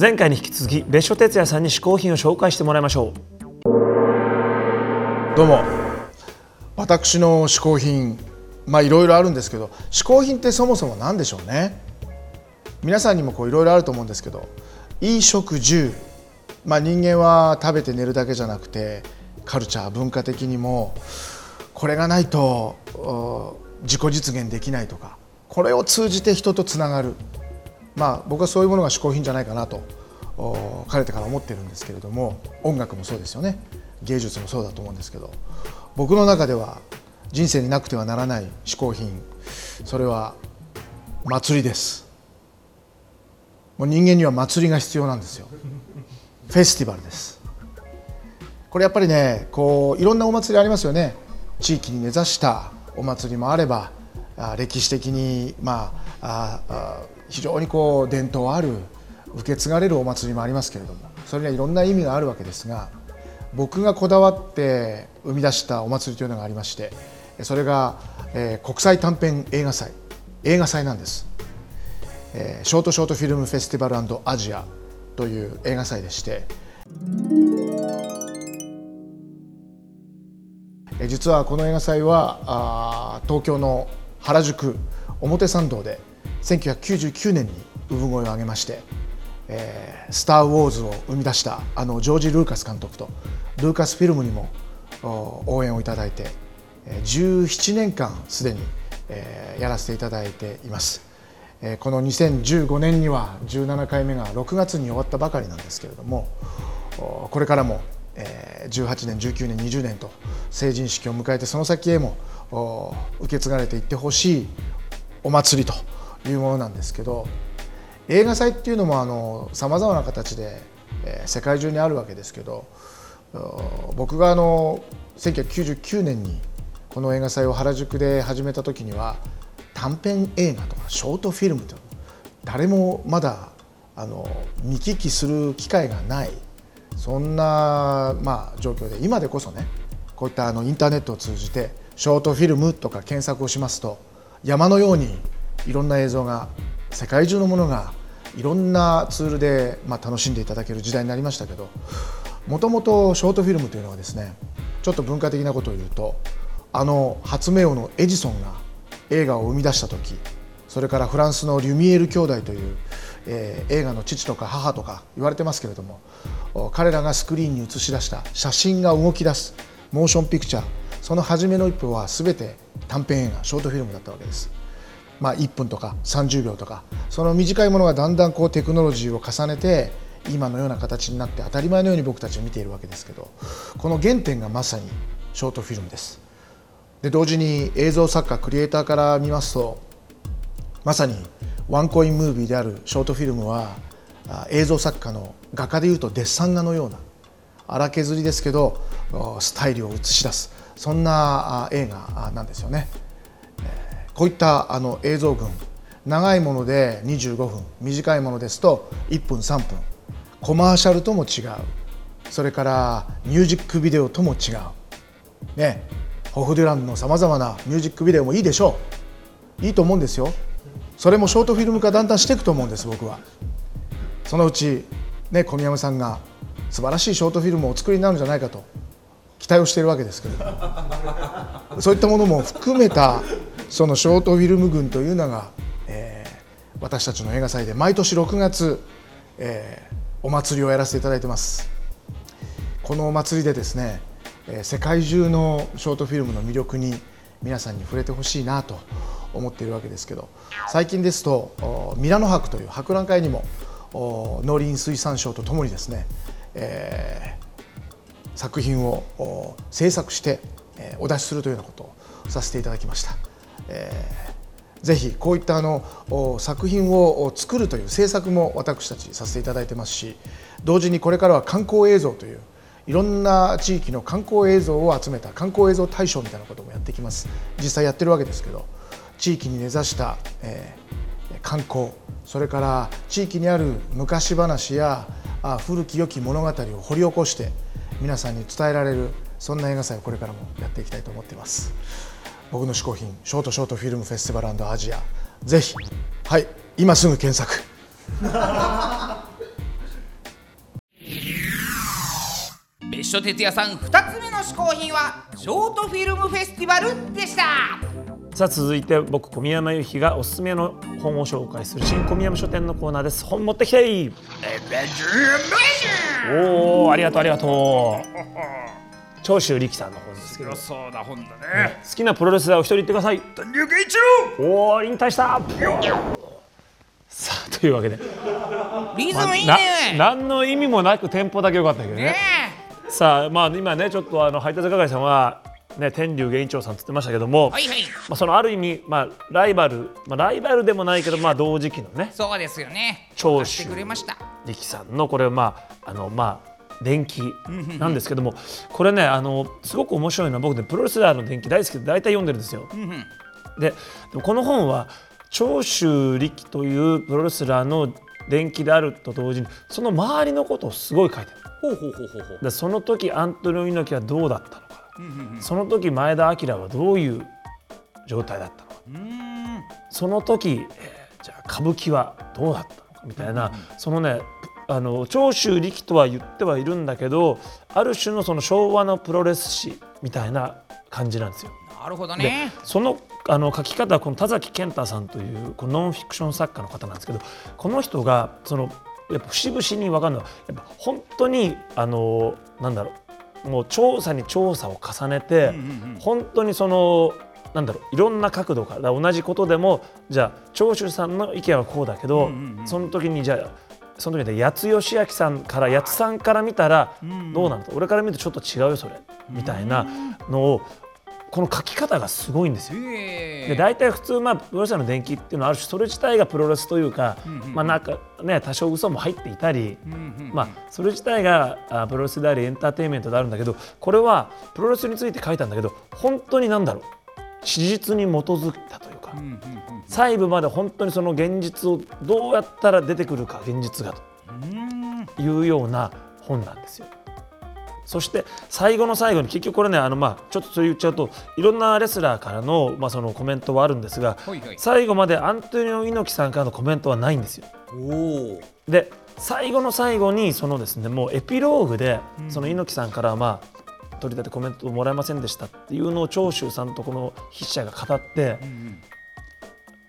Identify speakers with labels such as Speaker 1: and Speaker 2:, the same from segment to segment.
Speaker 1: 前回に引き続き別所哲也さんに試行品を紹介してもらいましょ
Speaker 2: う。どうも。私の試行品まあいろいろあるんですけど試行品ってそもそも何でしょうね？皆さんにもこういろいろあると思うんですけど衣食住まあ人間は食べて寝るだけじゃなくてカルチャー文化的にもこれがないと自己実現できないとかこれを通じて人とつながる。まあ僕はそういうものが嗜好品じゃないかなとかねてから思ってるんですけれども音楽もそうですよね。芸術もそうだと思うんですけど僕の中では人生になくてはならない嗜好品それは祭りです。もう人間には祭りが必要なんですよ。フェスティバルです。これやっぱりねこういろんなお祭りありますよね。地域に根ざしたお祭りもあれば歴史的にまあ非常にこう伝統ある受け継がれるお祭りもありますけれどもそれにはいろんな意味があるわけですが僕がこだわって生み出したお祭りというのがありましてそれが、えー、国際短編映画祭。映画祭なんです、えー、ショートショートフィルムフェスティバルアジアという映画祭でして実はこの映画祭はあ東京の原宿表参道で1999年に産声を上げまして「えー、スター・ウォーズ」を生み出したあのジョージ・ルーカス監督とルーカスフィルムにも応援をいただいて17年間すでに、えー、やらせていただいています。この2015年には17回目が6月に終わったばかりなんですけれどもこれからも18年19年20年と成人式を迎えてその先へも受け継がれていってほしいお祭りというものなんですけど映画祭っていうのもさまざまな形で、えー、世界中にあるわけですけど僕があの1999年にこの映画祭を原宿で始めた時には短編映画とかショートフィルムと誰もまだあの見聞きする機会がないそんな、まあ、状況で今でこそねこういったあのインターネットを通じてショートフィルムとか検索をしますと山のようにいろんな映像が世界中のものがいろんなツールで、まあ、楽しんでいただける時代になりましたけどもともとショートフィルムというのはですねちょっと文化的なことを言うとあの発明王のエジソンが映画を生み出した時それからフランスのリュミエール兄弟という、えー、映画の父とか母とか言われてますけれども彼らがスクリーンに映し出した写真が動き出すモーションピクチャーその初めの一歩は全て短編映画ショートフィルムだったわけです。まあ、1分とか30秒とかその短いものがだんだんこうテクノロジーを重ねて今のような形になって当たり前のように僕たちは見ているわけですけどこの原点がまさにショートフィルムですで同時に映像作家クリエイターから見ますとまさにワンコインムービーであるショートフィルムは映像作家の画家でいうとデッサン画のような荒削りですけどスタイルを映し出すそんな映画なんですよね。こういったあの映像群長いもので25分短いものですと1分3分。コマーシャルとも違う。それからミュージックビデオとも違う。ね。ホフデュランのさまざまなミュージックビデオもいいでしょう。いいと思うんですよ。それもショートフィルム化だんだんしていくと思うんです僕は。そのうちね小宮山さんが素晴らしいショートフィルムをお作りになるんじゃないかと期待をしているわけですけれども。そういったものも含めたそのショートフィルム群というのが、えー、私たちの映画祭で毎年6月、えー、お祭りをやらせていただいてますこのお祭りでですね、えー、世界中のショートフィルムの魅力に皆さんに触れてほしいなと思っているわけですけど最近ですとミラノ博という博覧会にも農林水産省とともにですね、えー、作品を制作して、お出しするというようなことをさせていただきました。えー、ぜひこういったあの作品を作るという制作も私たちさせていただいてますし同時にこれからは観光映像といういろんな地域の観光映像を集めた観光映像大賞みたいなこともやってきます実際やってるわけですけど地域に根ざした、えー、観光それから地域にある昔話やあ古き良き物語を掘り起こして皆さんに伝えられるそんな映画祭をこれからもやっていきたいと思っています。僕の嗜好品ショートショートフィルムフェスティバルアジア。ぜひ。はい。今すぐ検索。
Speaker 3: 別所哲也さん2つ目の嗜好品はショートフィルムフェスティバルでした。
Speaker 1: さあ続いて僕小宮山由紀がおすすめの本を紹介する新小宮山書店のコーナーです。本持ってきておおありがとうありがとう。長州力さんの本ですけど。好
Speaker 3: そうな本だね。
Speaker 1: きなプロレスラーを一人言ってください。
Speaker 3: 龍慶一
Speaker 1: おお引退した。さあというわけで。
Speaker 3: 郎リズムいい
Speaker 1: な
Speaker 3: ね
Speaker 1: 何の意味もなくテンポだけ良かったけどね。
Speaker 3: ね
Speaker 1: さあまあ今ねちょっとあの配達係さんはね天竜源一長さんって言ってましたけども、
Speaker 3: はいはい。
Speaker 1: まあ、そのある意味、まあ、ライバル、まあ、ライバルでもないけど、まあ、同時期のね。
Speaker 3: そうですよね。
Speaker 1: 長州
Speaker 3: くれました。
Speaker 1: 力さんのこれまああのまあ伝記なんですけどもこれねあのすごく面白いのは僕ねプロレスラーの伝記大好きで大体読んでるんですよ。でこの本は長州力というプロレスラーの伝記であると同時にその周りのことをすごい書いてる。
Speaker 3: ほうほうほうほうほう。
Speaker 1: でその時アントニオ猪木はどうだったのか、その時前田明はどういう状態だったのか、その時、えーじゃあ歌舞伎はどうだったのかみたいな、そのねあの長州力とは言ってはいるんだけどある種のその昭和のプロレス史みたいな感じなんですよ。
Speaker 3: なるほど
Speaker 1: で
Speaker 3: ね
Speaker 1: そのあの書き方はこの田崎健太さんというこのノンフィクション作家の方なんですけどこの人がそのやっぱ節々に分かるのはやっぱ本当にあのなんだろうもう調査に調査を重ねて、本当にそのなんだろういろんな角度から同じことでもじゃあ長州さんの意見はこうだけど、その時にじゃあその時で八津義明さんから八津さんから見たらどうなのと、俺から見るとちょっと違うよそれみたいなのをこの書き方がすごいんですよ。
Speaker 3: へ
Speaker 1: で大体普通、まあ、プロレスの伝記っていうのはある種それ自体がプロレスというか、まあなんかね、多少嘘も入っていたり、まあ、それ自体があプロレスでありエンターテインメントであるんだけどこれはプロレスについて書いたんだけど本当になんだろう。史実に基づいたというか、細部まで本当にその現実をどうやったら出てくるか現実がというような本なんですよ。そして最後の最後に結局これねあのまあちょっとそれ言っちゃうといろんなレスラーからのまあそのコメントはあるんですが
Speaker 3: はいはい。
Speaker 1: 最後までアントニオ猪木さんからのコメントはないんですよ。で最後の最後にそのですねもうエピローグでその猪木さんからまあ取り立てコメントをもらえませんでしたっていうのを長州さんとこの筆者が語って、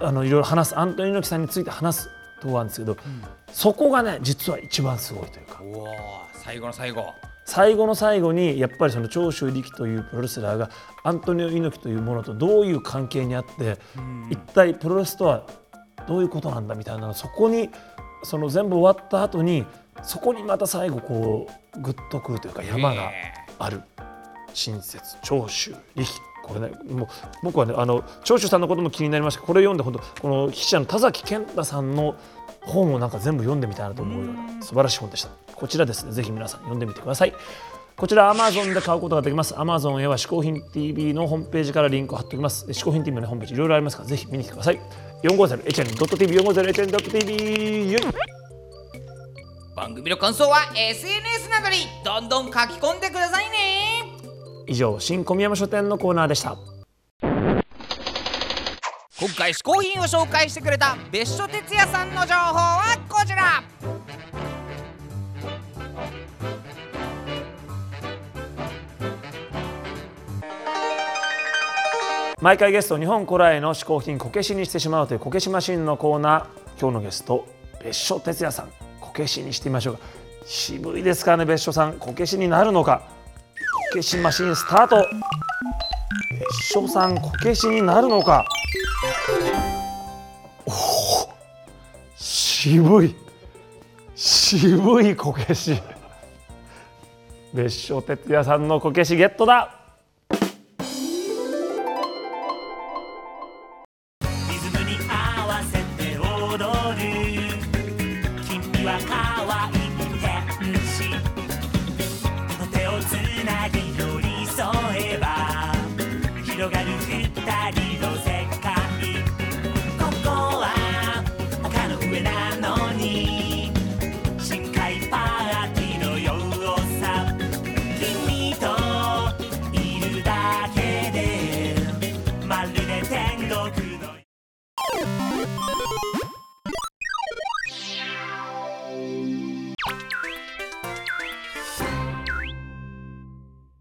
Speaker 1: あのいろいろ話すアントニオ猪木さんについて話すとこんですけど、そこがね実は一番すごいというか。
Speaker 3: 最後の最後。
Speaker 1: 最後の最後にやっぱりその長州力というプロレスラーがアントニオ猪木というものとどういう関係にあって、一体プロレスとはどういうことなんだみたいなのそこにその全部終わった後にそこにまた最後こうグッとくるというか山がある。親切長州力これねもう僕はねあの長州さんのことも気になりました。これ読んで本当この筆者の田崎健太さんの本をなんか全部読んでみたいなと思うよ。うな素晴らしい本でした。こちらですねぜひ皆さん読んでみてください。こちら Amazon で買うことができます。Amazon へは嗜好品 TV のホームページからリンクを貼っておきます。嗜好品 TV の、ね、ホームページいろいろありますからぜひ見に来てください。450hn.tv 450hn.tv よい
Speaker 3: 番組の感想は SNS などにどんどん書き込んでくださいね
Speaker 1: 以上新小宮山書店のコーナーでした。
Speaker 3: 今回試行品を紹介してくれた別所哲也さんの情報はこちら。
Speaker 1: 毎回ゲスト日本古来の嗜好品こけしにしてしまうというこけしマシンのコーナー。今日のゲスト別所哲也さん。こけしにしてみましょうか。渋いですからね別所さん。こけしになるのか。こけしマシンスタート。別所さんこけしになるのか？おお渋い。渋いこけし。別所哲也さんのこけしゲットだ。
Speaker 4: リズムに合わせて踊る。君は可愛い。